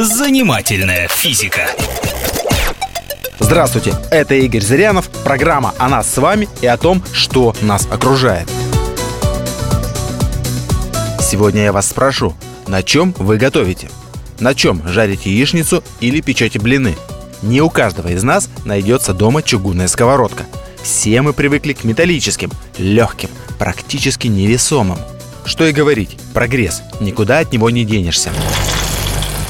Занимательная физика. Здравствуйте, это Игорь Зырянов, программа о нас с вами и о том, что нас окружает. Сегодня я вас спрошу, на чем вы готовите? На чем жарите яичницу или печете блины? Не у каждого из нас найдется дома чугунная сковородка. Все мы привыкли к металлическим, легким, практически невесомым. Что и говорить, прогресс, никуда от него не денешься.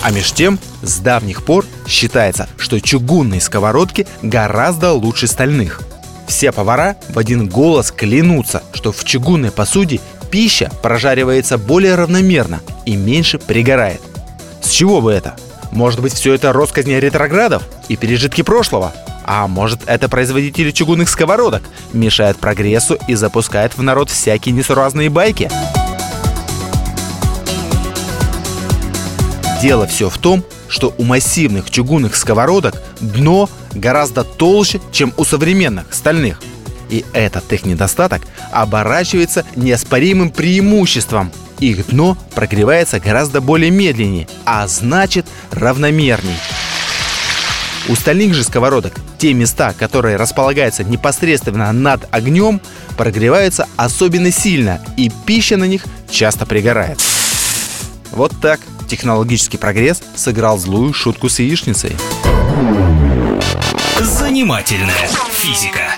А меж тем, с давних пор считается, что чугунные сковородки гораздо лучше стальных. Все повара в один голос клянутся, что в чугунной посуде пища прожаривается более равномерно и меньше пригорает. С чего бы это? Может быть, все это роскозни ретроградов и пережитки прошлого? А может, это производители чугунных сковородок мешают прогрессу и запускают в народ всякие несуразные байки? Дело все в том, что у массивных чугунных сковородок дно гораздо толще, чем у современных стальных. И этот их недостаток оборачивается неоспоримым преимуществом. Их дно прогревается гораздо более медленнее, а значит равномерней. У стальных же сковородок те места, которые располагаются непосредственно над огнем, прогреваются особенно сильно, и пища на них часто пригорает. Вот так технологический прогресс сыграл злую шутку с яичницей. Занимательная физика.